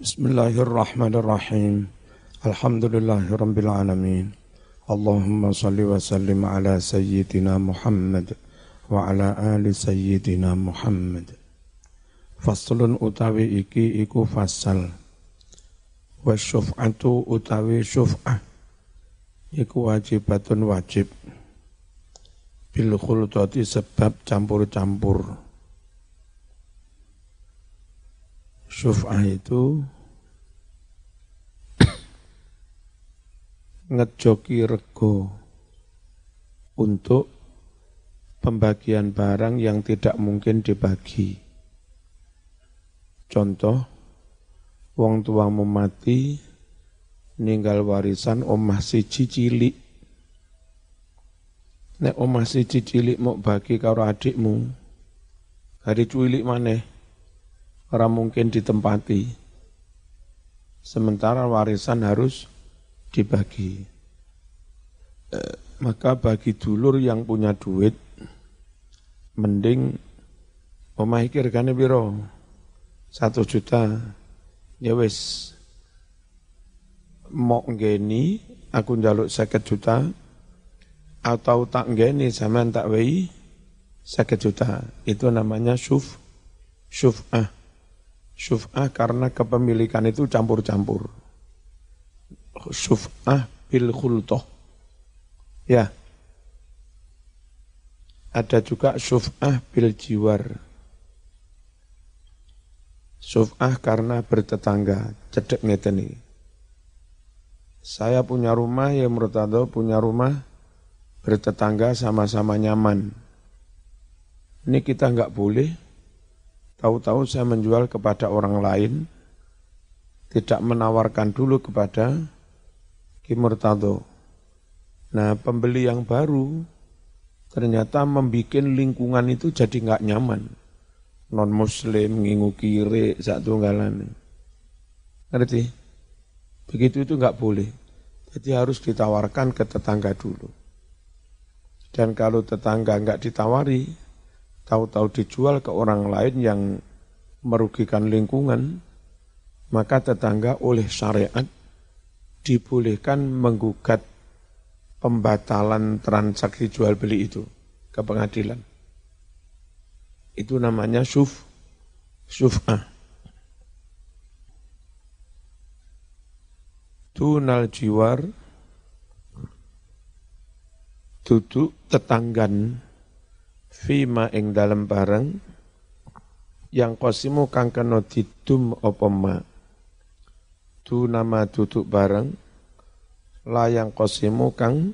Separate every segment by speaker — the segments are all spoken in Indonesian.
Speaker 1: Bismillahirrahmanirrahim. Alhamdulillahirabbil alamin. Allahumma salli wa sallim ala sayyidina Muhammad wa ala ali sayyidina Muhammad. Faslun utawi iki iku fasal. Wa syuf'atu utawi syuf'ah. Iku wajibatun wajib. Bil khulutati sebab campur-campur. Syuf'ah itu ngejoki rego untuk pembagian barang yang tidak mungkin dibagi. Contoh, wong tuamu mati, ninggal warisan omah si cilik. Nek omah si cilik mau bagi karo adikmu, hari cuilik maneh, orang mungkin ditempati. Sementara warisan harus dibagi. Eh, maka bagi dulur yang punya duit, mending omah iki regane piro? Satu juta. Ya wis. Mok ngeni aku njaluk seket juta atau tak ngeni sampean tak wei seket juta. Itu namanya syuf syuf'ah. Syuf'ah karena kepemilikan itu campur-campur syuf'ah bil khultoh. Ya. Ada juga syuf'ah bil jiwar. Syuf'ah karena bertetangga, cedek ngeten Saya punya rumah, ya menurut punya rumah bertetangga sama-sama nyaman. Ini kita nggak boleh tahu-tahu saya menjual kepada orang lain, tidak menawarkan dulu kepada Ki Murtado. Nah pembeli yang baru ternyata membuat lingkungan itu jadi nggak nyaman. Non muslim ngingu kiri satu galan. Ngerti? Begitu itu nggak boleh. Jadi harus ditawarkan ke tetangga dulu. Dan kalau tetangga nggak ditawari, tahu-tahu dijual ke orang lain yang merugikan lingkungan, maka tetangga oleh syariat dibolehkan menggugat pembatalan transaksi jual beli itu ke pengadilan. Itu namanya syuf, syuf'ah. Tunal jiwar, duduk tetanggan, fima ing dalam barang, yang kosimu kang kena didum opoma du nama duduk bareng layang kosimu kang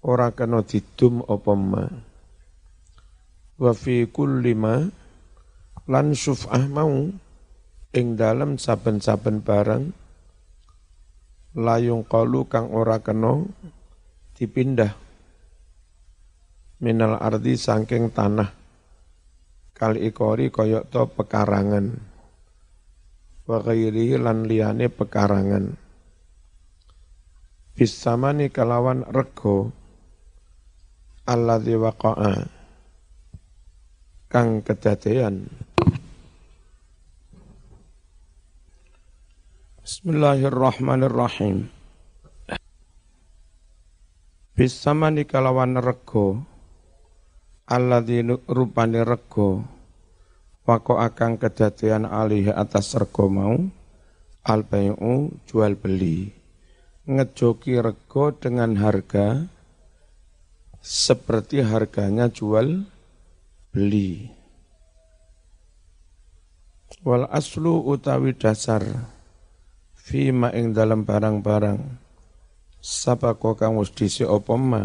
Speaker 1: ora kena didum apa ma? Wa fi kulli ma lan syuf'ah mau ing dalam saben-saben barang layung kalu kang ora kena dipindah minal ardi sangking tanah. Kali ikori koyok to pekarangan. Wa lan liyane pekarangan. Bisamani kalawan rego. Alladzi waqa'a. Kang kedadean Bismillahirrahmanirrahim. Bisamani kalawan rego alladzi rupane rego Wako akan kedatian alih atas rego mau albayu jual beli. Ngejoki rego dengan harga seperti harganya jual beli. Wal aslu utawi dasar fima ing dalam barang-barang sapa kang wis dhisik apa ma?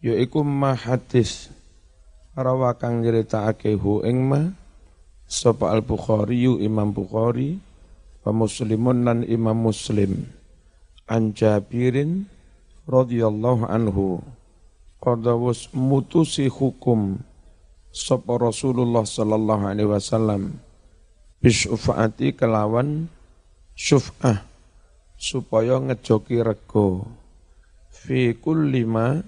Speaker 1: Yaiku ma hadis rawa kang nyritakake hu ing ma Sapa al-Bukhari Imam Bukhari wa Muslimun nan Imam Muslim. An Jabirin radhiyallahu anhu. Qadawus mutusi hukum sapa Rasulullah sallallahu alaihi wasallam. Bisyufaati kelawan syuf'ah supaya ngejoki rego. Fi kulli ma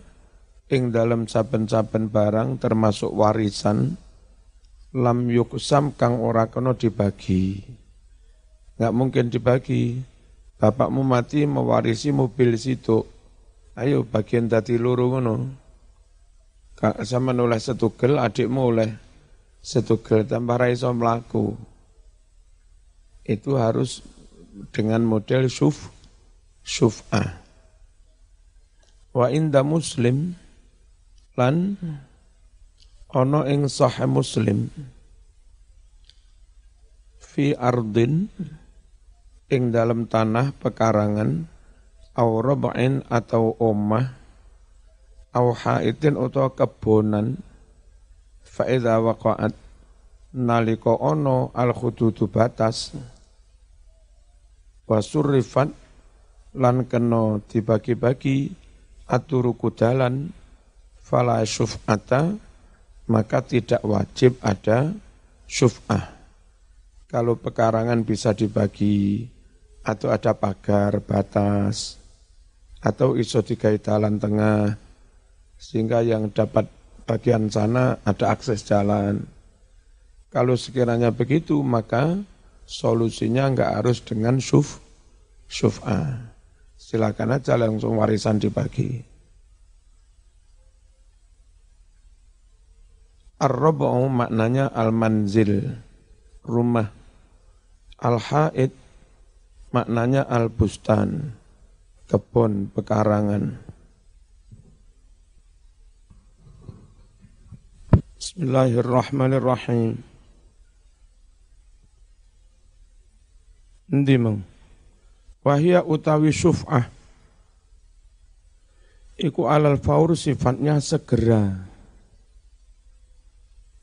Speaker 1: ing dalam saben-saben barang termasuk warisan lam yuksam kang ora kena dibagi Nggak mungkin dibagi. Bapakmu mati mewarisi mobil situ. Ayo bagian tadi luru ngono. Sama nulis setugel, adikmu oleh setugel tambah raiso melaku. Itu harus dengan model syuf, syuf'ah. Wa inda muslim lan ono ing sahih muslim fi ardin ing dalam tanah pekarangan au rab'in atau omah au haitin utawa kebonan fa idza waqa'at nalika ono al khududu batas wasurrifat lan kena dibagi-bagi aturuku dalan fala syuf'ata maka tidak wajib ada syuf'ah. Kalau pekarangan bisa dibagi atau ada pagar batas atau iso digai jalan tengah sehingga yang dapat bagian sana ada akses jalan. Kalau sekiranya begitu maka solusinya enggak harus dengan syuf syuf'ah. Silakan aja langsung warisan dibagi. Ar-rabu maknanya al-manzil, rumah. Al-haid maknanya al-bustan, kebun, pekarangan. Bismillahirrahmanirrahim. Endi mang? Wahia utawi syuf'ah. Iku alal faur sifatnya segera.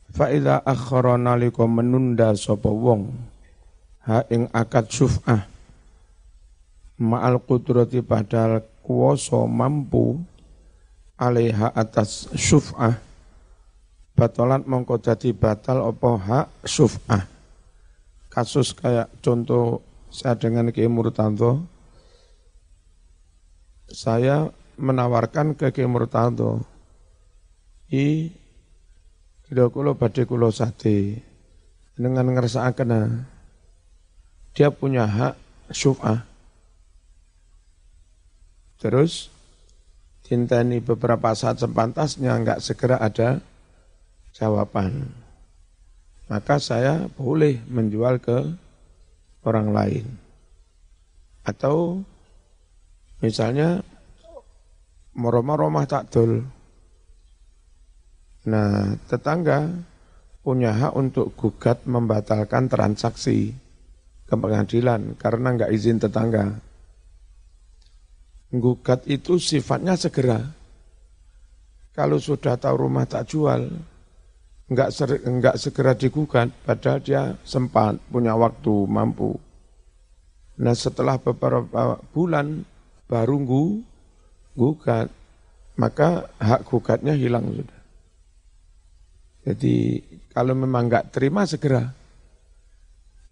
Speaker 1: Fa'idha akhara nalika menunda sapa wong ha ing akad syuf'ah ma'al qudrati padahal kuwasa mampu alaiha atas syuf'ah batalan mongko dadi batal apa hak syuf'ah. Kasus kayak contoh saya dengan Ki Murtanto saya menawarkan ke Ki Murtanto i kira kulo badhe kulo sate dengan ngersakaken dia punya hak syuf'ah Terus ini beberapa saat sepantasnya enggak segera ada jawaban. Maka saya boleh menjual ke orang lain. Atau misalnya meromah-romah takdul. Nah, tetangga punya hak untuk gugat membatalkan transaksi ke pengadilan karena enggak izin tetangga. Gugat itu sifatnya segera. Kalau sudah tahu rumah tak jual, enggak, ser, enggak segera digugat, padahal dia sempat, punya waktu, mampu. Nah setelah beberapa bulan baru gugat, maka hak gugatnya hilang sudah. Jadi kalau memang enggak terima segera.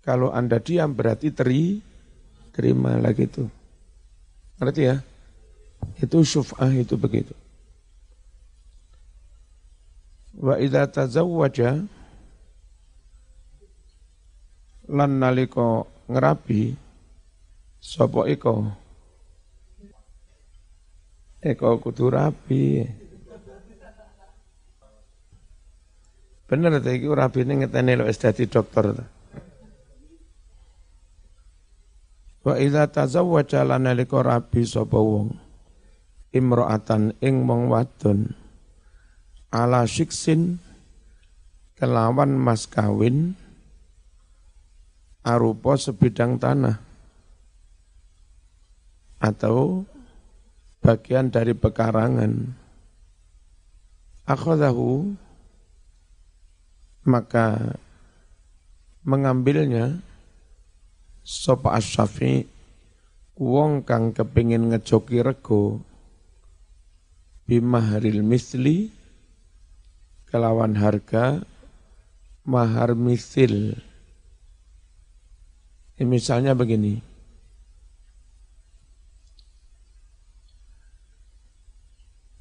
Speaker 1: Kalau Anda diam berarti teri, terima lagi itu. Ngerti ya? Itu syuf'ah itu begitu. Wa idza tazawwaja lan nalika ngerabi sapa iko Eko kudu rabi. Bener ta iki rabine ngeteni lho wis dadi dokter. Wa idza tazawwaja lan nalika rabi sapa wong imro'atan ing wong wadon ala siksin kelawan mas kawin arupa sebidang tanah atau bagian dari pekarangan akhadahu maka mengambilnya sapa asyafi wong kang kepingin ngejoki rego bimaharil misli kelawan harga mahar misil. Ini misalnya begini.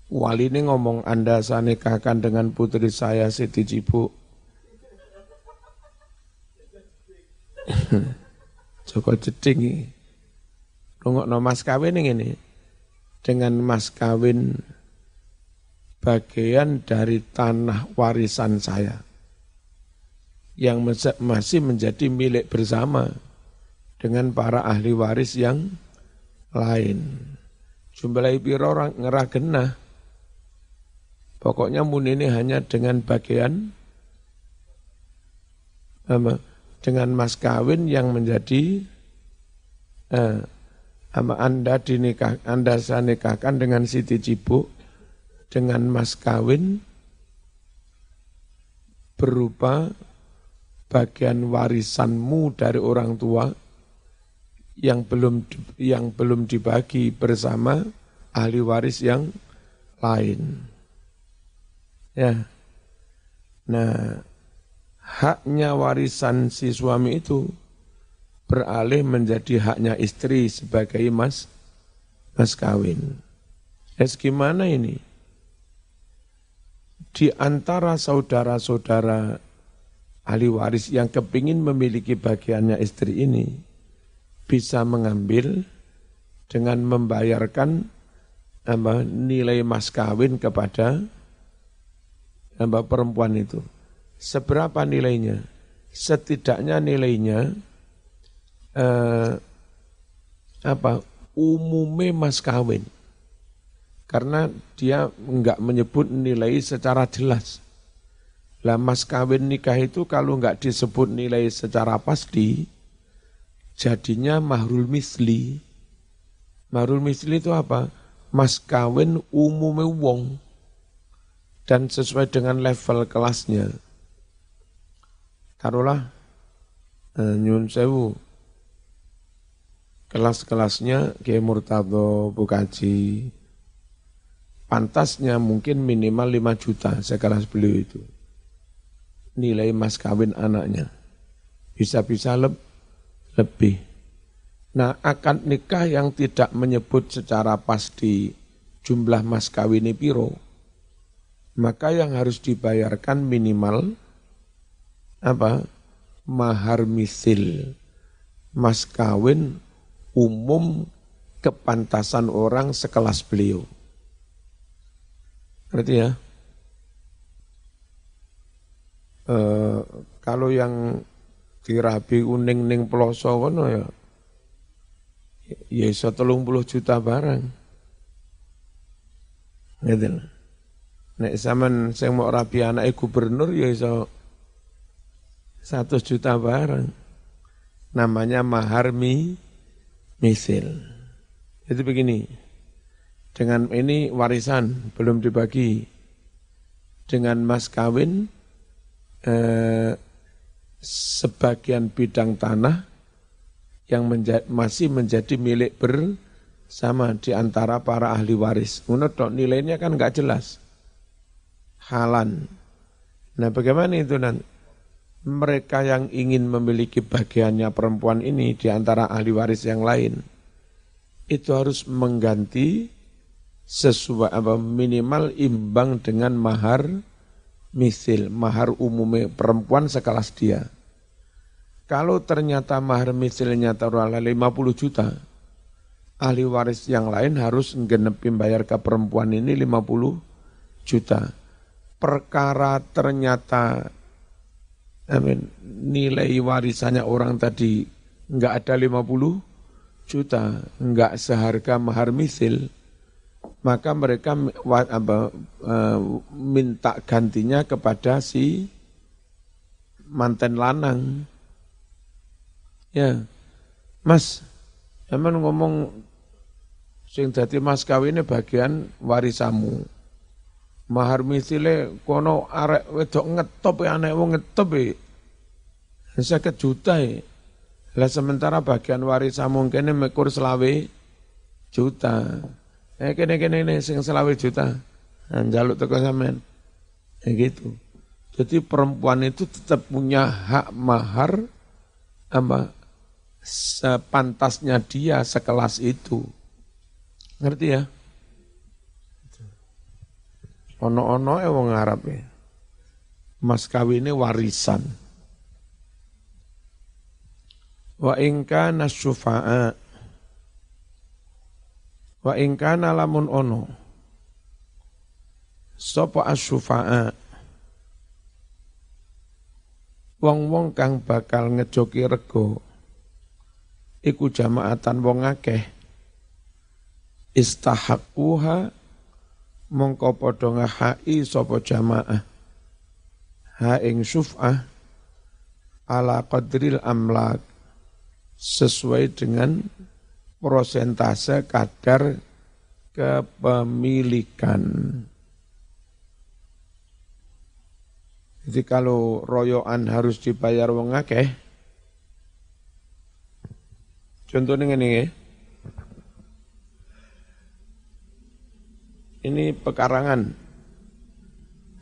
Speaker 1: Wali ini ngomong Anda saya nikahkan dengan putri saya Siti Cipu. Joko Jeding no mas kawin ini dengan mas kawin bagian dari tanah warisan saya. Yang masih menjadi milik bersama dengan para ahli waris yang lain. Jumlah piro orang ngerah genah. Pokoknya mun ini hanya dengan bagian dengan mas kawin yang menjadi eh, anda dinikah anda saya nikahkan dengan Siti Cibuk dengan mas kawin berupa bagian warisanmu dari orang tua yang belum yang belum dibagi bersama ahli waris yang lain. Ya. Nah, haknya warisan si suami itu beralih menjadi haknya istri sebagai mas mas kawin. Es gimana ini? Di antara saudara-saudara ahli waris yang kepingin memiliki bagiannya istri ini, bisa mengambil dengan membayarkan apa, nilai mas kawin kepada apa, perempuan itu. Seberapa nilainya? Setidaknya nilainya eh, apa umumnya mas kawin. Karena dia enggak menyebut nilai secara jelas. Lah mas kawin nikah itu kalau enggak disebut nilai secara pasti, jadinya mahrul misli. Mahrul misli itu apa? Mas kawin umumnya wong dan sesuai dengan level kelasnya. Taruhlah eh, nyun sewu. Kelas-kelasnya Kiai Murtado Bukaji pantasnya mungkin minimal 5 juta sekelas beliau itu. Nilai mas kawin anaknya. Bisa-bisa lebih lebih. Nah, akad nikah yang tidak menyebut secara pasti jumlah mas kawin piro, maka yang harus dibayarkan minimal apa? Mahar misil. Mas kawin umum kepantasan orang sekelas beliau. Berarti ya? E, kalau yang dirabi kuning ning ploso kono ya ya iso 30 juta barang. Gitu. Nek zaman sing mau rabi anak gubernur ya iso 100 juta barang. Namanya mahar mi misil. Itu begini. Dengan ini warisan belum dibagi. Dengan mas kawin eh, sebagian bidang tanah yang menja masih menjadi milik bersama di antara para ahli waris. Menurut nilainya kan nggak jelas. Halan. Nah bagaimana itu nanti? Mereka yang ingin memiliki bagiannya perempuan ini di antara ahli waris yang lain, itu harus mengganti sesuai apa minimal imbang dengan mahar misil, mahar umumnya perempuan sekelas dia. Kalau ternyata mahar misilnya taruhlah 50 juta, ahli waris yang lain harus genepin bayar ke perempuan ini 50 juta. Perkara ternyata Mean, nilai warisannya orang tadi enggak ada 50 juta, enggak seharga mahar misil, maka mereka apa, eh, minta gantinya kepada si manten lanang Ya, Mas, emang ngomong sing dadi mas kawine bagian warisamu. Mahar misile kono arek wedok ngetop ya anek wong ngetop e. 50 juta e. Lah sementara bagian warisamu kene mekur selawe juta. Eh kene kene ini sing selawe juta. Nah, jaluk teko sampean. Ya gitu. Jadi perempuan itu tetap punya hak mahar apa sepantasnya dia sekelas itu. Ngerti ya? Ono-ono e wong Arab ya. Mas kawinnya warisan. Wa ingka nasyufa'a Wa ingka lamun ono Sopo asyufa'a Wong-wong kang bakal ngejoki rego Iku jamaatan wong akeh Istahakuha Mongko podo ngahai sopo jamaah Ha ing syuf'ah Ala qadril amlak sesuai dengan prosentase kadar kepemilikan. Jadi kalau royoan harus dibayar wong akeh, contohnya ini ini pekarangan.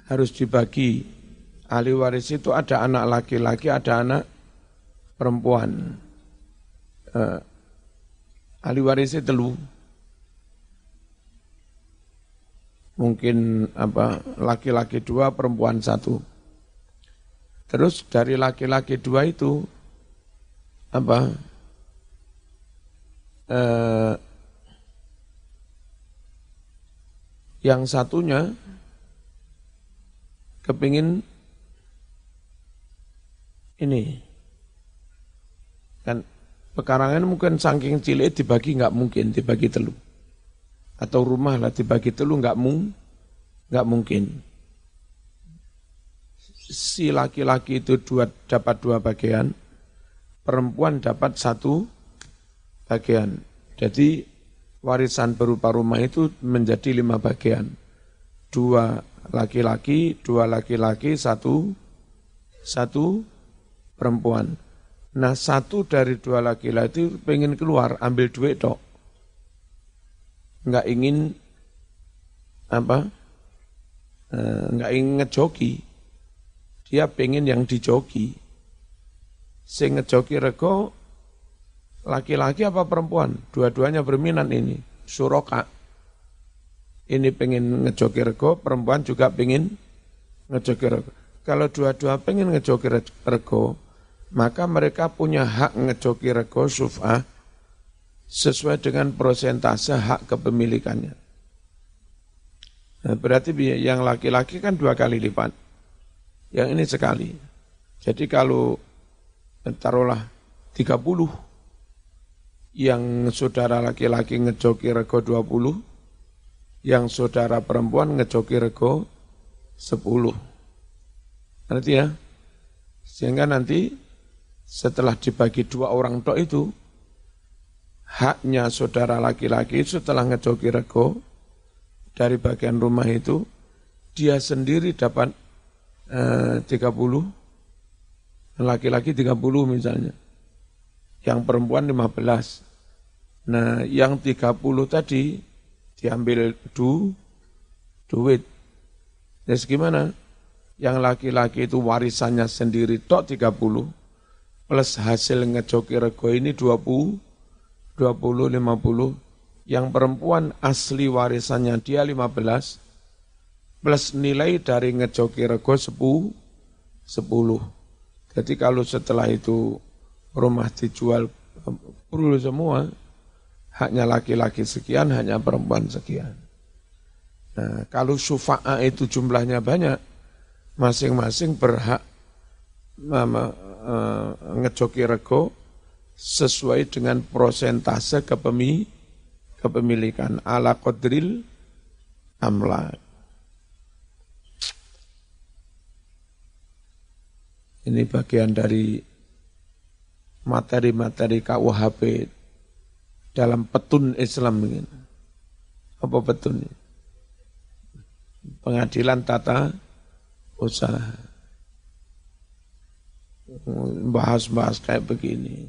Speaker 1: Harus dibagi. Ahli waris itu ada anak laki-laki, ada anak perempuan. Uh, ahli warisnya telu. Mungkin apa laki-laki dua perempuan satu. Terus dari laki-laki dua itu apa uh, yang satunya kepingin ini kan Pekarangan mungkin saking cilik dibagi nggak mungkin dibagi telu. Atau rumah lah dibagi telu nggak mung, nggak mungkin. Si laki-laki itu dua, dapat dua bagian, perempuan dapat satu bagian. Jadi warisan berupa rumah itu menjadi lima bagian. Dua laki-laki, dua laki-laki, satu satu perempuan. Nah satu dari dua laki-laki itu pengen keluar ambil duit dok. Nggak ingin apa? Eh, nggak ingin ngejoki. Dia pengen yang dijoki. Sing ngejoki rego laki-laki apa perempuan? Dua-duanya berminat ini. Suroka. Ini pengen ngejoki rego, perempuan juga pengen ngejoki rego. Kalau dua-dua pengen ngejoki rego, maka mereka punya hak ngejoki rego suf'ah sesuai dengan prosentase hak kepemilikannya. Nah, berarti yang laki-laki kan dua kali lipat. Yang ini sekali. Jadi kalau taruhlah 30 yang saudara laki-laki ngejoki rego 20, yang saudara perempuan ngejoki rego 10. Nanti ya? Sehingga nanti setelah dibagi dua orang tok itu, haknya saudara laki-laki setelah ngejoki rego dari bagian rumah itu, dia sendiri dapat eh, 30, laki-laki 30 misalnya, yang perempuan 15. Nah, yang 30 tadi diambil du, duit. Terus gimana? Yang laki-laki itu warisannya sendiri tok 30, plus hasil ngejoki rego ini 20, 20, 50. Yang perempuan asli warisannya dia 15, plus nilai dari ngejoki rego 10, 10. Jadi kalau setelah itu rumah dijual perlu semua, haknya laki-laki sekian, hanya perempuan sekian. Nah, kalau sufa'a itu jumlahnya banyak, masing-masing berhak uh, ngejoki rego sesuai dengan prosentase kepemi, kepemilikan ala kodril amlak. Ini bagian dari materi-materi KUHP dalam petun Islam ini. Apa petun? Pengadilan tata usaha bahas-bahas kayak begini.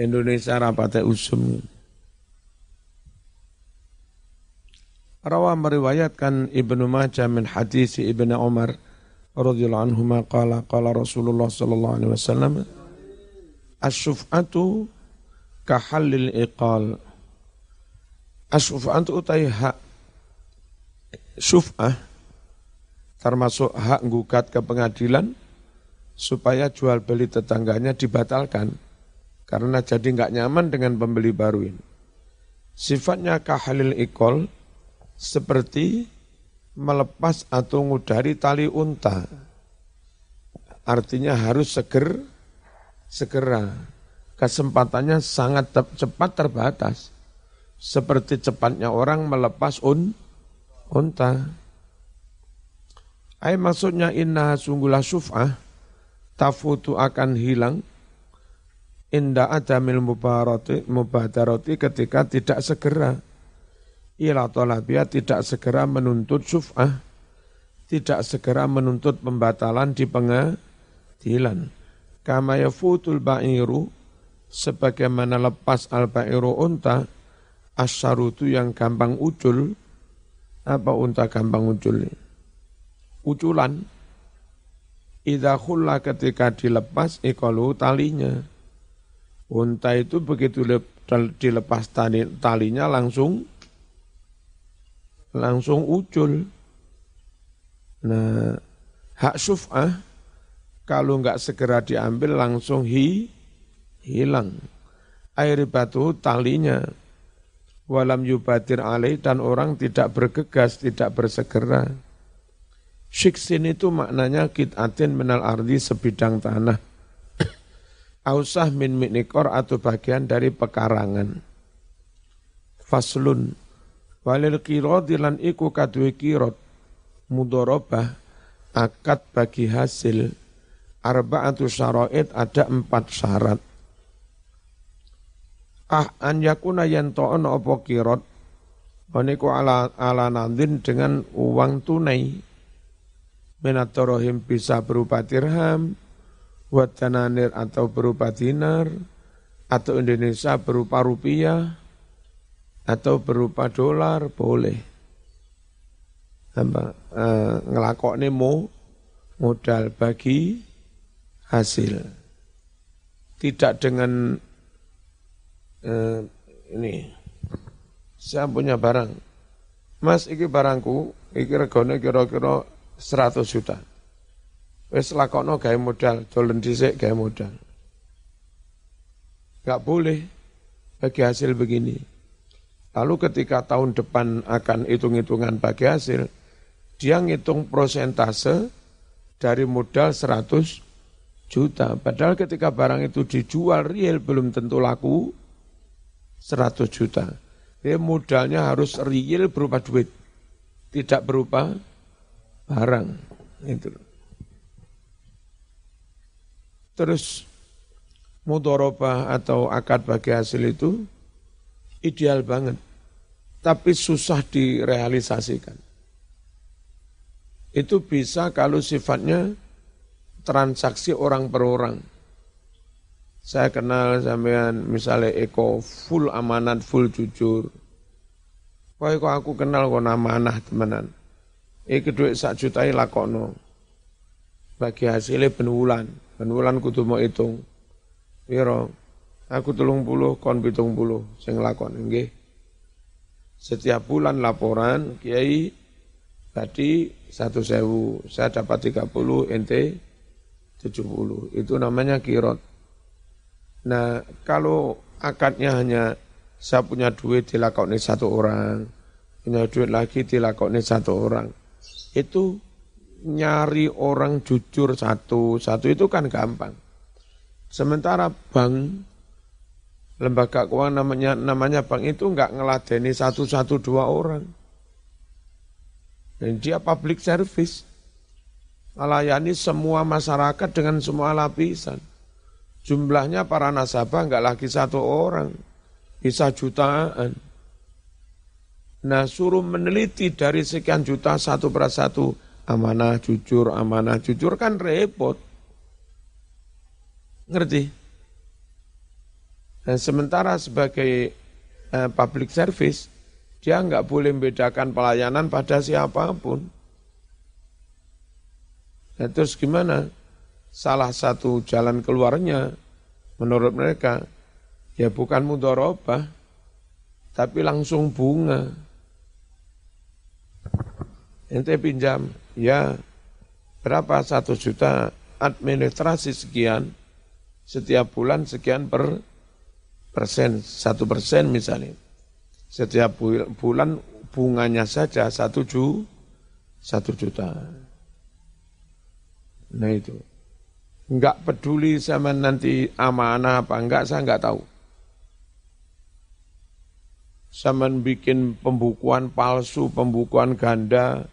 Speaker 1: Indonesia rapatnya usum. Rawa meriwayatkan Ibnu Majah min hadis Ibnu Umar radhiyallahu anhu qala qala Rasulullah sallallahu alaihi wasallam Asyuf'atu kahallil iqal Asyuf'atu utai hak syuf'ah termasuk hak gugat ke pengadilan supaya jual beli tetangganya dibatalkan karena jadi nggak nyaman dengan pembeli baru ini. Sifatnya kahalil ikol seperti melepas atau ngudari tali unta. Artinya harus seger, segera. Kesempatannya sangat cepat terbatas. Seperti cepatnya orang melepas un, unta. Ay maksudnya inna sungguhlah suf'ah tafutu akan hilang inda adamil mubadarati, mubadarati ketika tidak segera ila tolabia tidak segera menuntut suf'ah tidak segera menuntut pembatalan di pengadilan. Kama yafutul ba'iru sebagaimana lepas al ba'iru unta asyarutu yang gampang ucul apa unta gampang ucul uculan Idza khulla ketika dilepas ikalu talinya. Unta itu begitu dilepas tali, talinya langsung langsung ucul. Nah, hak syuf'ah kalau nggak segera diambil langsung hi, hilang. Air batu talinya walam yubatir alaih dan orang tidak bergegas, tidak bersegera. Syiksin itu maknanya kit'atin menal ardi sebidang tanah. Ausah min miknikor atau bagian dari pekarangan. Faslun. Walil kirot dilan iku kadui kirot. Mudorobah akad bagi hasil. Arba'atu syara'id ada empat syarat. Ah an yakuna yanto'on opo kirot. Oniku ala, ala nandin dengan uang tunai Menatorohim bisa berupa dirham, wadananir atau berupa dinar, atau Indonesia berupa rupiah, atau berupa dolar, boleh. Apa, e, ngelakok nemo modal bagi hasil. Tidak dengan e, ini, saya punya barang. Mas, iki barangku, iki regone kira-kira 100 juta. Wes lakono gawe modal, dolen dhisik gawe modal. Gak boleh bagi hasil begini. Lalu ketika tahun depan akan hitung-hitungan bagi hasil, dia ngitung prosentase dari modal 100 juta. Padahal ketika barang itu dijual real belum tentu laku 100 juta. Dia modalnya harus real berupa duit, tidak berupa barang itu. Terus mudorobah atau akad bagi hasil itu ideal banget, tapi susah direalisasikan. Itu bisa kalau sifatnya transaksi orang per orang. Saya kenal sampean misalnya Eko full amanat, full jujur. Wah, kok aku kenal kok amanah temenan Iki duit sak juta lakono. Bagi hasilnya penulan. Penulan kudu mau hitung. Wiro, aku tulung puluh, kon pitung puluh. Sing lakon, enggih. Setiap bulan laporan, kiai tadi satu sewu, saya dapat tiga puluh, ente tujuh puluh. Itu namanya kirot. Nah, kalau akadnya hanya saya punya duit dilakoni satu orang, punya duit lagi dilakoni satu orang itu nyari orang jujur satu satu itu kan gampang. Sementara bank lembaga keuangan namanya namanya bank itu enggak ngeladeni satu satu dua orang. Dan dia public service melayani semua masyarakat dengan semua lapisan. Jumlahnya para nasabah enggak lagi satu orang, bisa jutaan. Nah suruh meneliti dari sekian juta satu persatu amanah jujur, amanah jujur kan repot. Ngerti? Dan sementara sebagai eh, public service, dia nggak boleh membedakan pelayanan pada siapa pun. Nah, terus gimana? Salah satu jalan keluarnya menurut mereka ya bukan mudorobah, tapi langsung bunga ente pinjam, ya berapa satu juta, administrasi sekian, setiap bulan sekian per persen, satu persen misalnya. Setiap bulan bunganya saja satu ju, satu juta. Nah itu. Enggak peduli sama nanti amanah apa enggak, saya enggak tahu. Sama bikin pembukuan palsu, pembukuan ganda,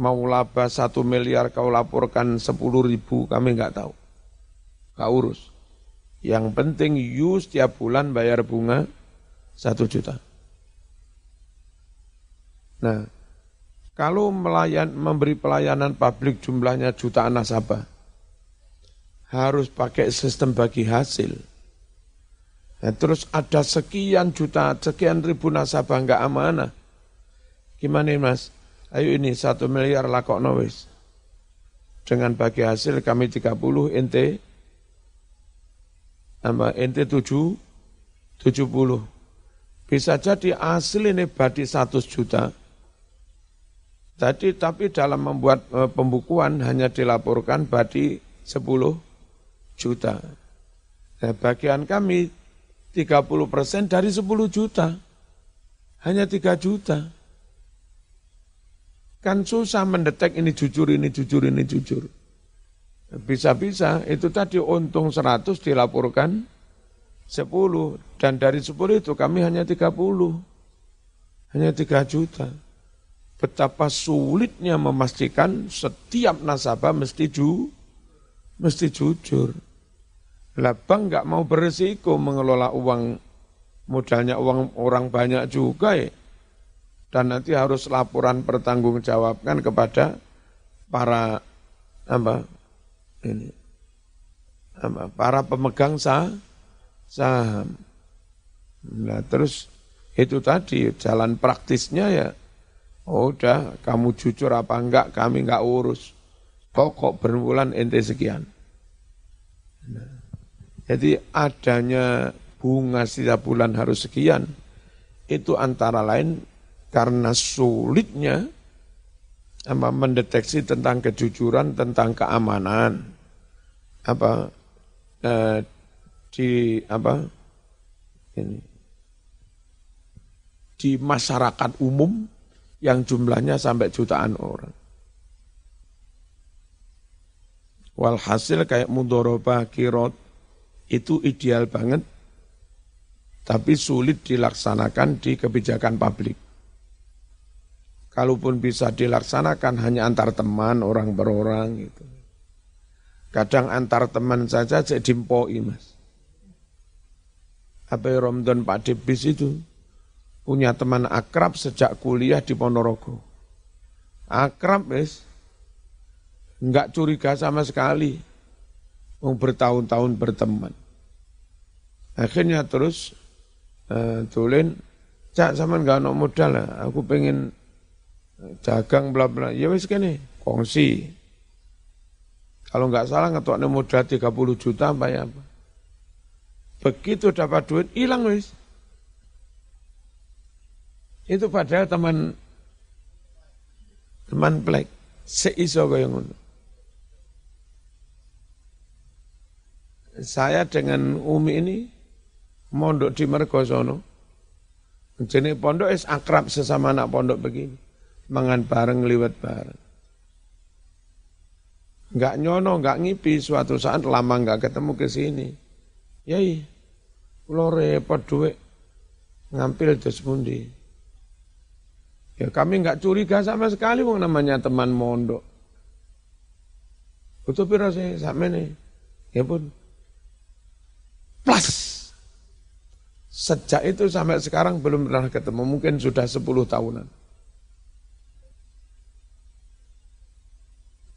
Speaker 1: mau laba satu miliar kau laporkan sepuluh ribu, kami enggak tahu. Kau urus. Yang penting you setiap bulan bayar bunga satu juta. Nah, kalau melayan, memberi pelayanan publik jumlahnya jutaan nasabah, harus pakai sistem bagi hasil. Nah, terus ada sekian juta, sekian ribu nasabah nggak amanah. Gimana mas? Ayo ini satu miliar lakok wis. Dengan bagi hasil kami 30, ente apa ente 7 70. Bisa jadi asli ini badi 100 juta Tadi tapi dalam membuat e, pembukuan hanya dilaporkan badi 10 juta. Nah, bagian kami 30 persen dari 10 juta. Hanya 3 juta. Kan susah mendetek ini jujur, ini jujur, ini jujur. Bisa-bisa itu tadi untung 100 dilaporkan 10 dan dari 10 itu kami hanya 30. Hanya 3 juta betapa sulitnya memastikan setiap nasabah mesti ju, mesti jujur. Lah bank nggak mau berisiko mengelola uang modalnya uang orang banyak juga ya. Dan nanti harus laporan pertanggungjawabkan kepada para apa ini para pemegang sah, saham. Nah terus itu tadi jalan praktisnya ya Oh, udah, kamu jujur apa enggak, kami enggak urus. Pokok berbulan ente sekian. Nah, jadi adanya bunga setiap bulan harus sekian, itu antara lain karena sulitnya mendeteksi tentang kejujuran, tentang keamanan, apa eh, di apa ini di masyarakat umum yang jumlahnya sampai jutaan orang. Walhasil kayak mudoroba kirot itu ideal banget, tapi sulit dilaksanakan di kebijakan publik. Kalaupun bisa dilaksanakan hanya antar teman, orang per orang gitu. Kadang antar teman saja jadi dimpoi mas. Apa Ramadan Pak Debis itu? punya teman akrab sejak kuliah di Ponorogo. Akrab, wis. Enggak curiga sama sekali. Mau bertahun-tahun berteman. Akhirnya terus uh, tulen, cak sama enggak ada modal lah. Aku pengen dagang bla bla. Ya wis kene, kongsi. Kalau enggak salah ngetok modal 30 juta apa ya apa. Begitu dapat duit, hilang wis. Itu padahal teman teman plek seiso kaya ngono. Saya dengan Umi ini mondok di Mergosono. Jadi pondok es akrab sesama anak pondok begini. Mangan bareng, liwat bareng. Enggak nyono, enggak ngipi, suatu saat lama enggak ketemu ke sini. Yai, lo repot duit, ngampil terus pundi. Ya kami nggak curiga sama sekali wong namanya teman mondok. Betul pira sih sama nih. Ya pun. Plus. Sejak itu sampai sekarang belum pernah ketemu. Mungkin sudah 10 tahunan.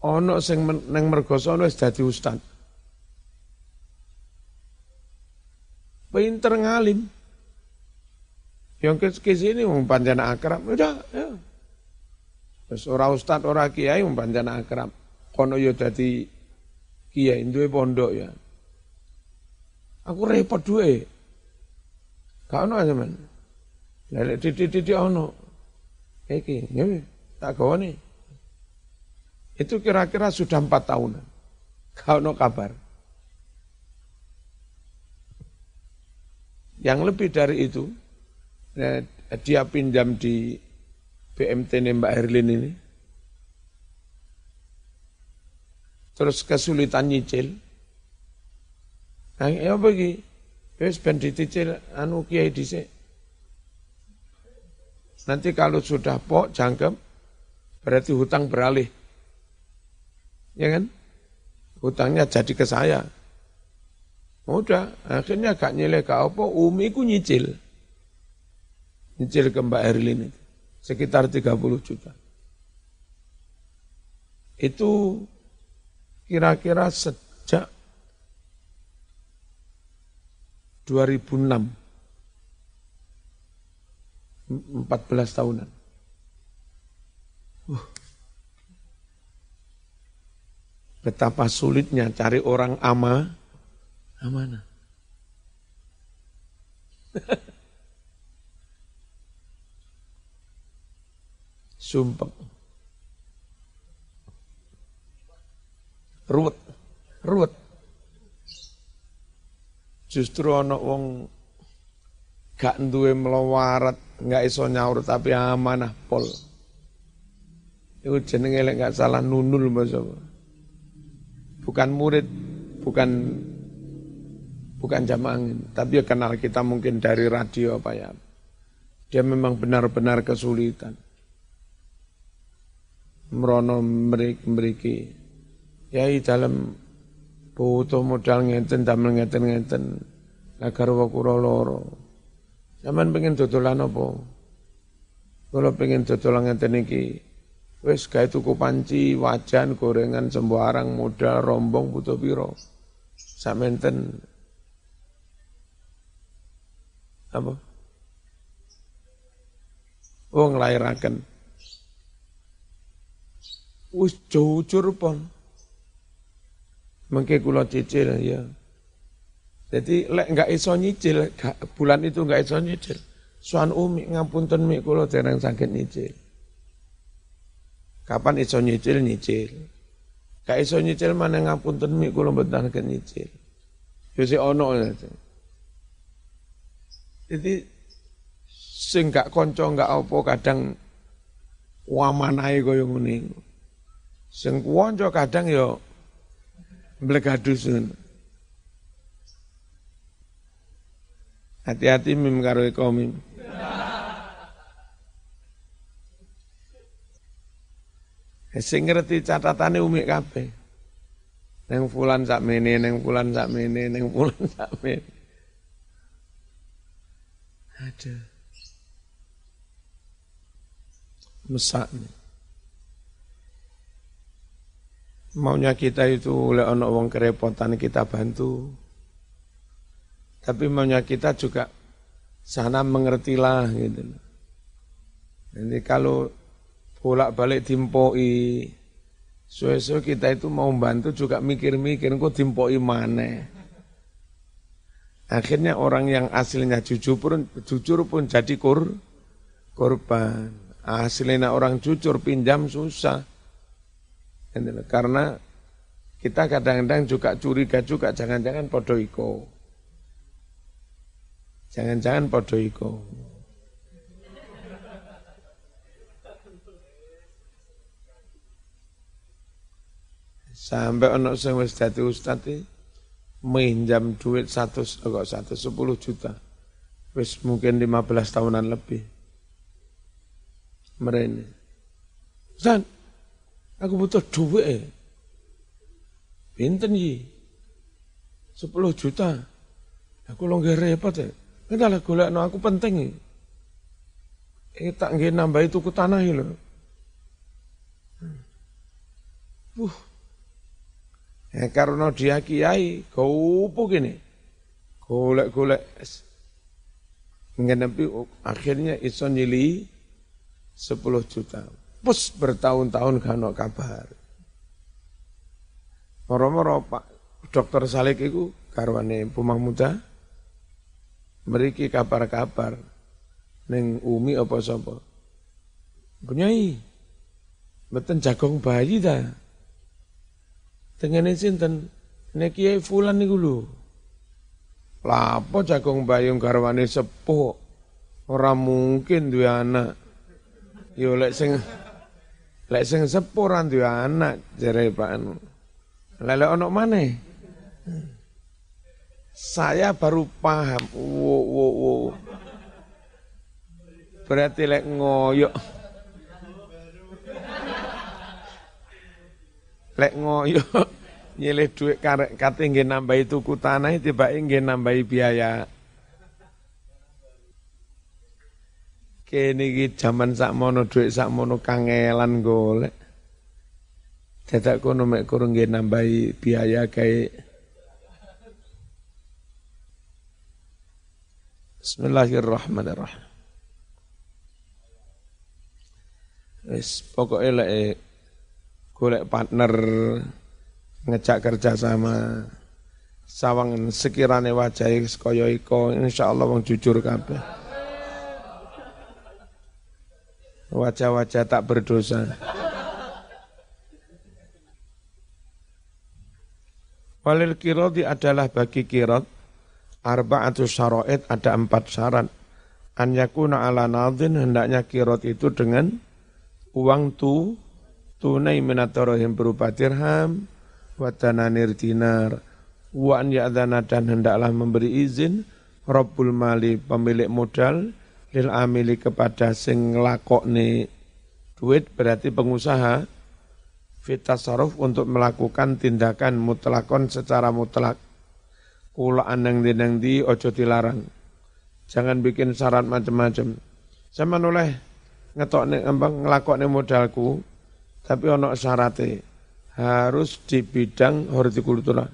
Speaker 1: Ono sing neng mergosono wis dadi ustad. Pinter ngalim. Yang ke sini wong panjana akrab, udah ya. Terus ora ustad, ora kiai wong panjana akrab. Kono yo dadi kiai duwe pondok ya. Aku repot duwe. Gak ono men. Lelek titik-titik ono. Iki, ya tak gawane. Itu kira-kira sudah empat tahunan. Kau no kabar. Yang lebih dari itu, ya, dia pinjam di BMT Mbak Herlin ini. Terus kesulitan nyicil. Nah, ya bagi, wis ben dicicil anu kiai dhisik. Nanti kalau sudah pok jangkem, berarti hutang beralih. Ya kan? Hutangnya jadi ke saya. Udah, akhirnya gak nyileh ke apa, Umi ku nyicil. Nyicil ke Mbak Erlin itu. Sekitar 30 juta. Itu kira-kira sejak 2006. 14 tahunan. Betapa sulitnya cari orang ama Amanah. Sumpah. Ruwet. Ruwet. Justru ana wong gak duwe melawarat, gak iso nyaur tapi amanah pol. Itu jenenge lek gak salah nunul bahasa. Bukan murid, bukan bukan jamaah tapi ya kenal kita mungkin dari radio apa ya. Dia memang benar-benar kesulitan. Merono meriki, ya di dalam butuh modal ngeten damel ngeten-ngeten agar wakura loro. Zaman pengen dodolan apa? Kalau pengen dodolan ngeten iki, wis gawe tuku panci, wajan, gorengan sembarang modal rombong butuh piro. Samenten apa? Oh nglairaken. Wis jujur pon. Mengke kula cicil ya. Jadi lek enggak iso nyicil, bulan itu enggak iso nyicil. Suan umi ngapunten mi kula dereng sakit nyicil. Kapan iso nyicil nyicil. Gak iso nyicil mana ngapunten mi kula sakit nyicil. Yo sik ono. Jadi sing gak kanca gak apa kadang wamanahe kaya ngene. Sing kanca kadang ya mblegadus Hati-hati mim karo mim. Sing ngerti catatane umik kabeh. Neng fulan sak mene, neng fulan sak mene, neng fulan sak mene. Ada. Mesak. Maunya kita itu oleh ono wong kerepotan kita bantu. Tapi maunya kita juga sana mengertilah gitu. Jadi kalau bolak-balik timpoi, suwe-suwe kita itu mau bantu juga mikir-mikir, kok timpoi mana? Akhirnya orang yang aslinya jujur pun, jujur pun jadi kur, korban. Aslinya orang jujur pinjam susah. Karena kita kadang-kadang juga curiga juga, jangan-jangan podoiko. Jangan-jangan podoiko. Sampai ono sing wis dadi ustaz minjam duit satu kok satu sepuluh juta. Wis mungkin lima belas tahunan lebih. Mereka Zan aku butuh duit eh. Pinten yi sepuluh juta. Aku lo gak repot ya kita lah golek no aku penting eh tak nggak nambah itu ke tanah lho. Uh Ya, karena dia kiai, gopo gini. Golek-golek. Ngenepi akhirnya iso nyili 10 juta. Pus bertahun-tahun kano kabar. Moro-moro Pak Dokter Salik itu karwane Pumang Muda meriki kabar-kabar neng Umi apa sapa. Punyai. Mboten jagong bayi dah. Dengene sinten? Nek Kiai fulan niku lho. Lapo jagung bayung garwane sepuh. Ora mungkin duwe anak. Yo lek sing lek sing sepuh ora duwe anak jere Pak anu. Lele ono maneh. Saya baru paham. Wo wo wo. Berarti lek ngoyok. Lek ngoyok nyilih duit karek kate nggih nambahi tuku tanah tiba nggih nambahi biaya. Kene iki jaman sakmono duit sakmono kangelan golek. Dadak kono mek kurang nggih nambahi biaya kae Bismillahirrahmanirrahim. Wis pokoke lek golek partner ngejak kerja sama sawang sekirane wajah kaya iko insyaallah wong jujur kabeh. Wajah-wajah tak berdosa. Walil kirodi adalah bagi kirot arba'atu syara'id ada empat syarat. An yakuna ala nadhin hendaknya kirot itu dengan uang tu tunai minatorohim berupa dirham watananir dinar wa an ya'dana dan hendaklah memberi izin Rabbul mali pemilik modal lil amili kepada sing nglakokne duit berarti pengusaha fitasaruf untuk melakukan tindakan mutlakon secara mutlak. Kula anang dinang di ojo dilarang. Jangan bikin syarat macam-macam sama noleh ngetok ngelakok modalku tapi ono syaratnya harus di bidang hortikultura.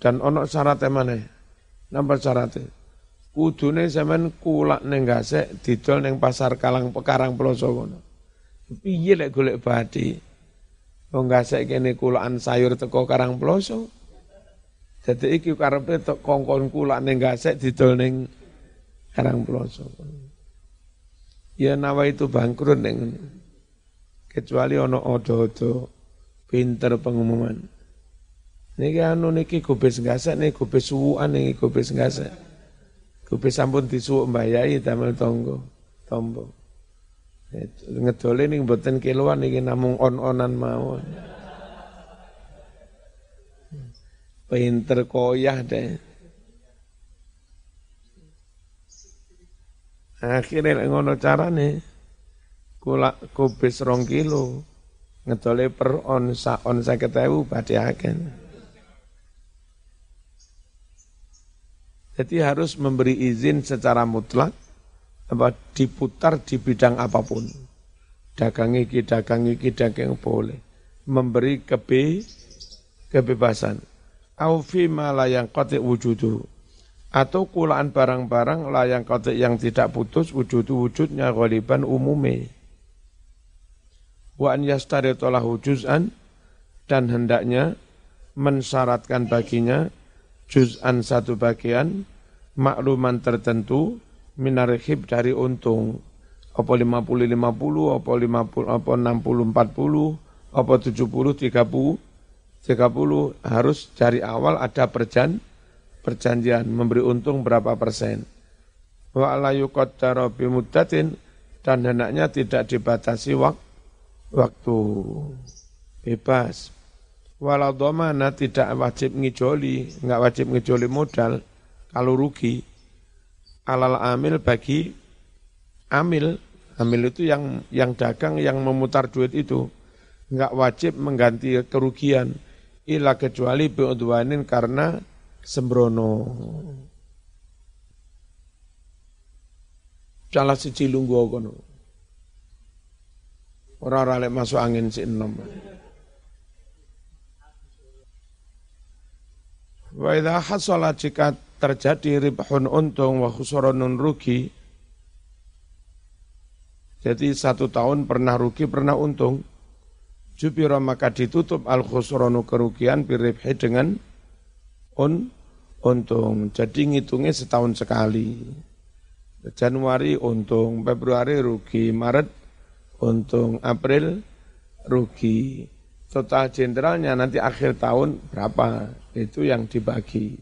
Speaker 1: Dan ono syaratnya mana? Nomor syaratnya. Kudune zaman kulak neng gasek didol neng pasar Kalang Pekarang Peloso kono. Piye lek golek badi? Wong gasek kene kulakan sayur teko Karang Peloso. Jadi iki karepe kongkon kulak neng gasek didol neng Karang Peloso. Ya nawa itu bangkrut neng kecuali ono odo-odo pinter pengumuman. Niki anu niki gubes ngasek niki gubes suwuan niki gubes ngasek. Gubes sampun disuwuk mbayai damel tonggo, tombo. Ngedole ning mboten kiloan niki namung on-onan mawon. Pinter koyah deh. Akhirnya ngono carane kula kubis rong kilo ngedole per on sa on saya ewu badhe agen. Jadi harus memberi izin secara mutlak apa diputar di bidang apa pun. Dagang iki, dagang iki, dagang boleh. Memberi kebe, kebebasan. Aufi la yang kote wujudu. Atau kulaan barang-barang layang kote yang tidak putus wujudu wujudnya ghaliban umume wa an yastaritolahu juz'an dan hendaknya mensyaratkan baginya juz'an satu bagian makluman tertentu minarhib dari untung. Apa 50 50 apa 50 apa 60 40 apa 70 30 30 harus dari awal ada perjan perjanjian memberi untung berapa persen. Wa la yuqaddara bi dan hendaknya tidak dibatasi waktu waktu bebas. Walau domana tidak wajib ngijoli, nggak wajib ngijoli modal kalau rugi. Alal amil bagi amil, amil itu yang yang dagang yang memutar duit itu nggak wajib mengganti kerugian ila kecuali biudwanin karena sembrono. Salah siji lunggu kono. Orang-orang masuk angin si enom. Wa idha jika terjadi ribhun untung wa khusranun rugi. Jadi satu tahun pernah rugi, pernah untung. Jubira maka ditutup al khusranu kerugian biribhi dengan un, untung. Jadi ngitungnya setahun sekali. Januari untung, Februari rugi, Maret untung April rugi. Total jenderalnya nanti akhir tahun berapa? Itu yang dibagi.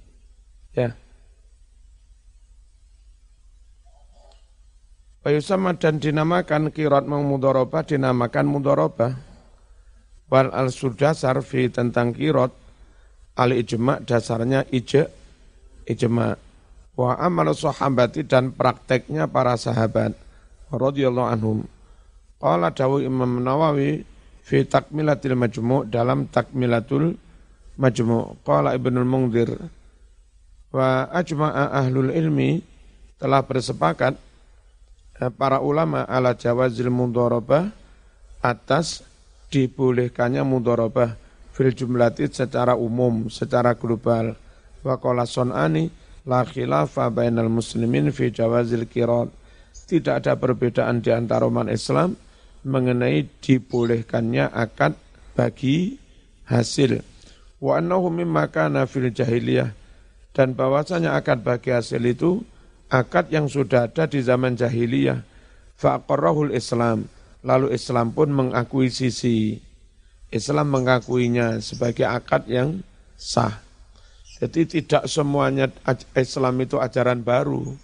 Speaker 1: Ya. Bayusama dan dinamakan kirot mengmudoroba dinamakan mudoroba wal al sudah sarfi tentang kirot al ijma dasarnya ije ijma. Wa amal sahabati dan prakteknya para sahabat. Radhiyallahu anhum qala dawu Imam Nawawi fi takmilatil majmu' dalam takmilatul majmu' qala Ibnul Mungdir wa ajma'a ahlul ilmi telah bersepakat eh, para ulama ala jawazil mudharabah atas dibolehkannya mudharabah fil jumlati secara umum, secara global. Wa qala sun'ani la khilafa bainal muslimin fi jawazil qirat. Tidak ada perbedaan di antara umat Islam mengenai dibolehkannya akad bagi hasil. Wa annahu mimma kana fil jahiliyah dan bahwasanya akad bagi hasil itu akad yang sudah ada di zaman jahiliyah. Faqarrahul Islam. Lalu Islam pun mengakui sisi Islam mengakuinya sebagai akad yang sah. Jadi tidak semuanya Islam itu ajaran baru.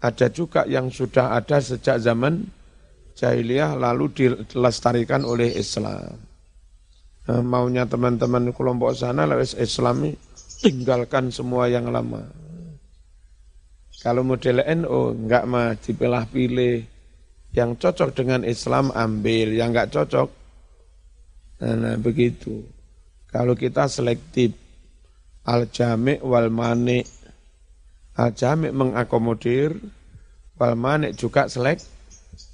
Speaker 1: Ada juga yang sudah ada sejak zaman jahiliyah lalu dilestarikan oleh Islam. Nah, maunya teman-teman kelompok sana lewat Islami tinggalkan semua yang lama. Kalau model NU enggak mah dipilah-pilih. Yang cocok dengan Islam ambil, yang enggak cocok. Nah, nah begitu. Kalau kita selektif, al-jami' wal mani. Al-jami' mengakomodir, wal mani juga selektif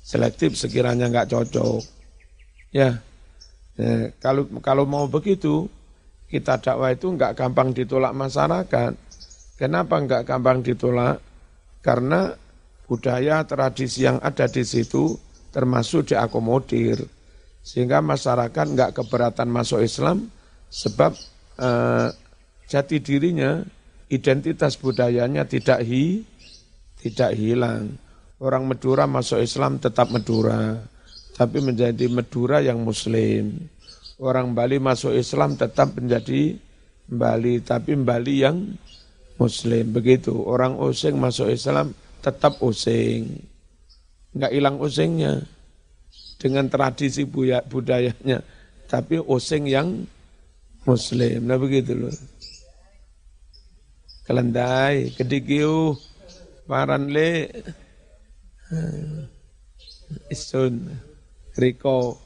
Speaker 1: selektif sekiranya nggak cocok. Ya, ya kalau kalau mau begitu kita dakwah itu nggak gampang ditolak masyarakat. Kenapa nggak gampang ditolak? Karena budaya tradisi yang ada di situ termasuk diakomodir sehingga masyarakat nggak keberatan masuk Islam sebab eh, jati dirinya identitas budayanya tidak hi tidak hilang orang Madura masuk Islam tetap Madura, tapi menjadi Madura yang Muslim. Orang Bali masuk Islam tetap menjadi Bali, tapi Bali yang Muslim. Begitu. Orang Osing masuk Islam tetap Osing. Enggak hilang Osingnya dengan tradisi budayanya, tapi Osing yang Muslim. Nah begitu loh. Kelendai, kedigiu, paranle. Isun, Riko,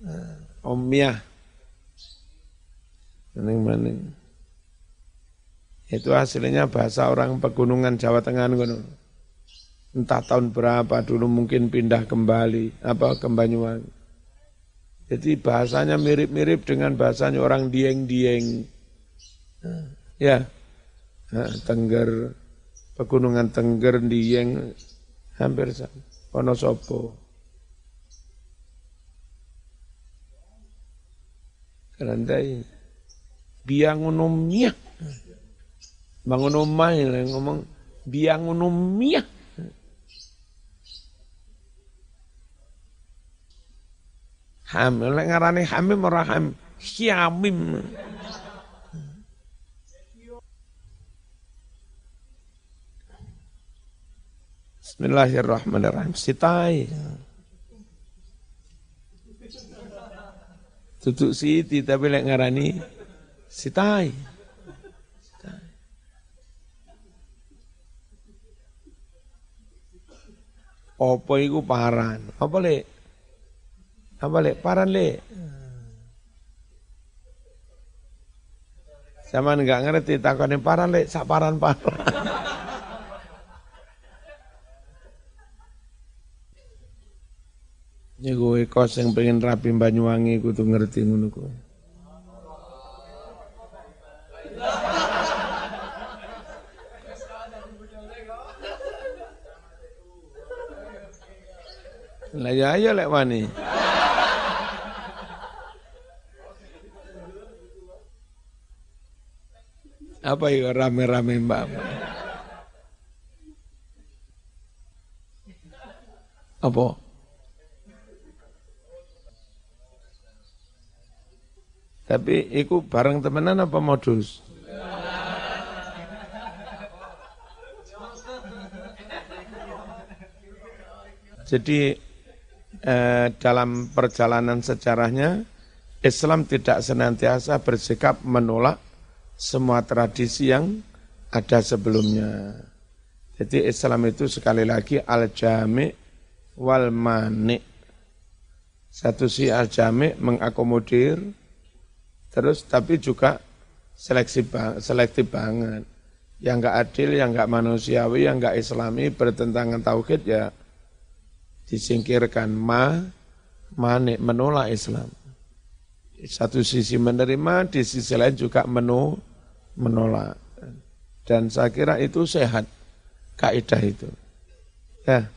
Speaker 1: hmm. Omiyah, maning-maning. Itu hasilnya bahasa orang pegunungan Jawa Tengah Entah tahun berapa dulu mungkin pindah kembali apa ke Banyuwangi. Jadi bahasanya mirip-mirip dengan bahasanya orang Dieng-Dieng. Hmm. Ya, Tengger, Pegunungan Tengger, Dieng, hampir sama. Wonosobo. Kerandai. Biang unomnya. Bangun omah ngomong biang unomnya. Hamil, ngarani hamim ora ham, siamim. Bismillahirrahmanirrahim. Sitai. Tutuk siti tapi lek ngarani sitai. Apa iku paran? Apa lek? Apa lek? Paran lek. Sama enggak ngerti takone paran lek sak paran-paran. Ya gue kos yang pengen rapi Banyuwangi tuh ngerti ngono kowe. Lah ya ayo lek wani. Apa ya rame-rame mbak? Apa? Tapi iku bareng temenan apa modus? Jadi eh, dalam perjalanan sejarahnya Islam tidak senantiasa bersikap menolak semua tradisi yang ada sebelumnya. Jadi Islam itu sekali lagi al-jami wal mani. Satu si al-jami mengakomodir, terus tapi juga seleksi selektif banget. Yang enggak adil, yang enggak manusiawi, yang enggak islami bertentangan tauhid ya disingkirkan ma mani menolak Islam satu sisi menerima, di sisi lain juga menu, menolak. Dan saya kira itu sehat, kaidah itu. Ya,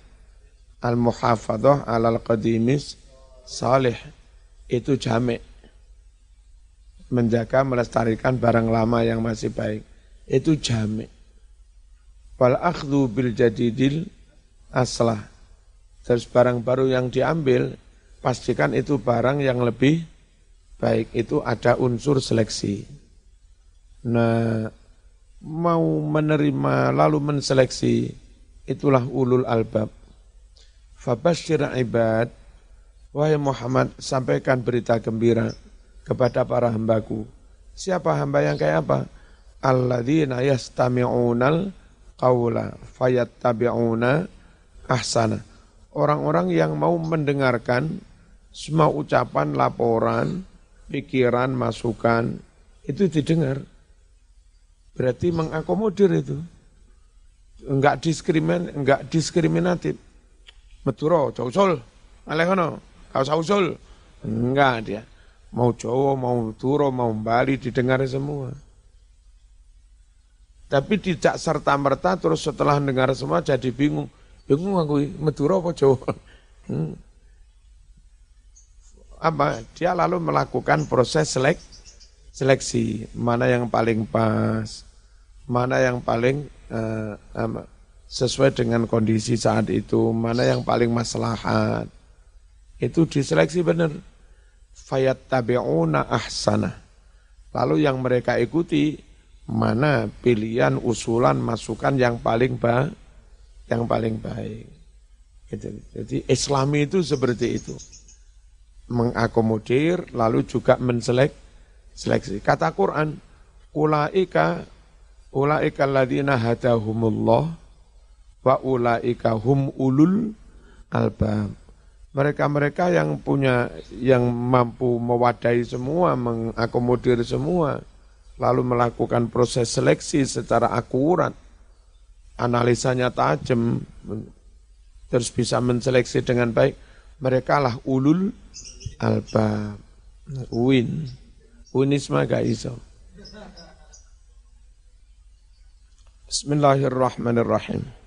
Speaker 1: al-muhafadah alal qadimis salih, itu jamek. Menjaga, melestarikan barang lama yang masih baik. Itu jamek. Wal akhdhu bil jadidil aslah. Terus barang baru yang diambil, pastikan itu barang yang lebih baik itu ada unsur seleksi. Nah, mau menerima lalu menseleksi, itulah ulul albab. Fabashir ibad, wahai Muhammad, sampaikan berita gembira kepada para hambaku. Siapa hamba yang kayak apa? Alladzina yastami'unal qawla fayattabi'una ahsana. Orang-orang yang mau mendengarkan semua ucapan, laporan, pikiran, masukan, itu didengar. Berarti mengakomodir itu. Enggak diskrimin, enggak diskriminatif. Meturo, jausul, alekono, kau sausul. Enggak dia. Mau Jawa, mau Turo, mau Bali didengar semua. Tapi tidak serta-merta terus setelah dengar semua jadi bingung. Bingung aku, Madura apa Jawa? Hmm apa dia lalu melakukan proses selek, seleksi mana yang paling pas, mana yang paling uh, um, sesuai dengan kondisi saat itu, mana yang paling maslahat. Itu diseleksi benar. Fayat tabi'una ahsana. Lalu yang mereka ikuti mana pilihan, usulan, masukan yang paling baik, yang paling baik. Gitu. Jadi Islami itu seperti itu mengakomodir lalu juga menselek seleksi. Kata Quran, ulaika ulaika alladziina hadahumullah wa ulaika hum ulul albab. Mereka-mereka yang punya yang mampu mewadahi semua, mengakomodir semua, lalu melakukan proses seleksi secara akurat, analisanya tajam, terus bisa menseleksi dengan baik. Mereka lah ulul alba win winisma gak iso Bismillahirrahmanirrahim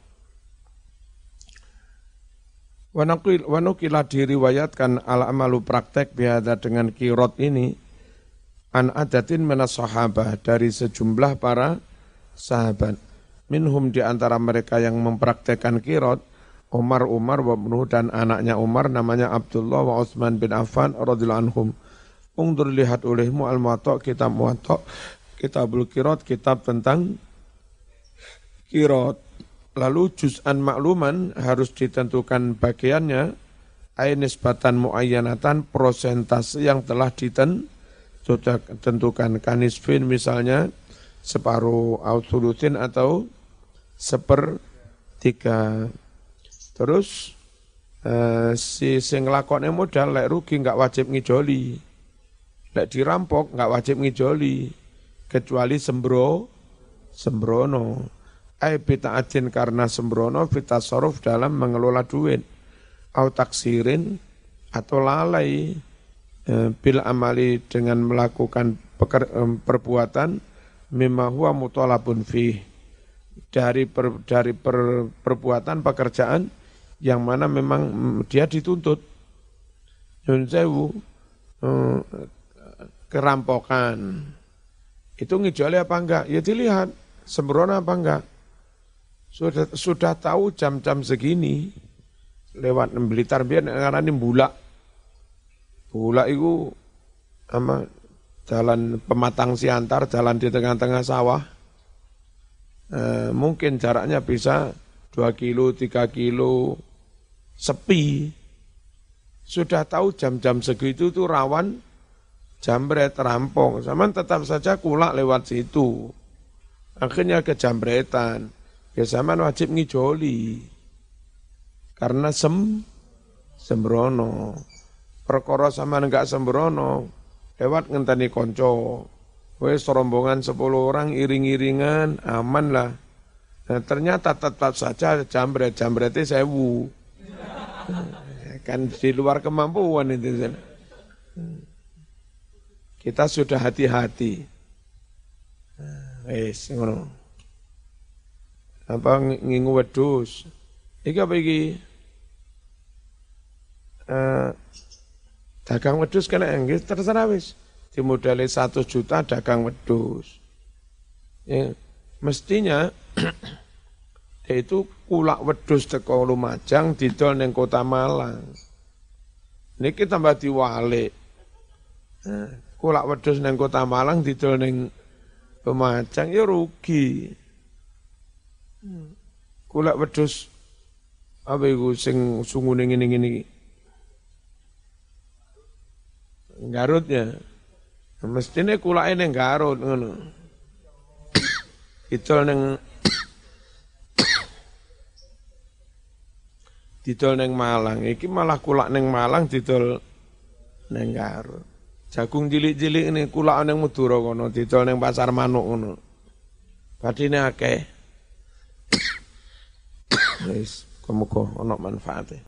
Speaker 1: Wanukila diriwayatkan al-amalu praktek biada dengan kirot ini an adatin menas sahabah dari sejumlah para sahabat. Minhum di antara mereka yang mempraktekkan kirot Umar Umar wa dan anaknya Umar namanya Abdullah wa Utsman bin Affan radhiyallahu anhum. Ungdur lihat olehmu al muwatta kitab muwatta kitabul kirat kitab tentang kirat. Lalu juz'an makluman harus ditentukan bagiannya ay nisbatan muayyanatan prosentase yang telah ditentukan kanisfin misalnya separuh ausulutin atau seper tiga Terus eh, si sing lakone modal lek rugi nggak wajib ngijoli. Lek dirampok nggak wajib ngijoli kecuali sembro sembrono. Ai bita'atin karena sembrono soruf dalam mengelola duit. Au taksirin atau lalai eh, bil amali dengan melakukan peker, perbuatan mimma huwa mutalabun fi dari per, dari per, perbuatan pekerjaan yang mana memang dia dituntut. Nyun sewu, eh, kerampokan. Itu ngijoli apa enggak? Ya dilihat, sembrono apa enggak. Sudah, sudah tahu jam-jam segini, lewat Blitar biar karena ini bulak. Bulak itu sama jalan pematang siantar, jalan di tengah-tengah sawah, eh, mungkin jaraknya bisa 2 kilo, 3 kilo, sepi. Sudah tahu jam-jam segitu tuh rawan jambret rampung. Sama tetap saja kulak lewat situ. Akhirnya ke jambretan. Ya zaman wajib ngijoli. Karena sem sembrono. Perkara sama enggak sembrono lewat ngenteni konco. Wes rombongan 10 orang iring-iringan aman lah. Nah, ternyata tetap saja jambret jambretnya sewu. Kan di luar kemampuan itu. Kita sudah hati-hati. Wes ngono. Apa ngingu wedus. Iki apa iki? Uh, dagang wedus kena enggak terserah wis. Dimodali satu juta dagang wedus ya, mestinya itu kulak wedus teko Lumajang didol neng kota Malang. Niki tambah diwalik. Nah, kulak wedus neng kota Malang didol neng Lumajang ya rugi kulak wedus apa itu sing sungu ning ini ini Garutnya. Mestine kulake ning Garut ngono. Didol ning didol ning Malang. Iki malah kulak ning Malang didol ning Garut. Jagung cilik-cilik ini kulak ning Madura kono didol ning pasar manuk ngono. Badine akeh. Wis, muga ana manfaate.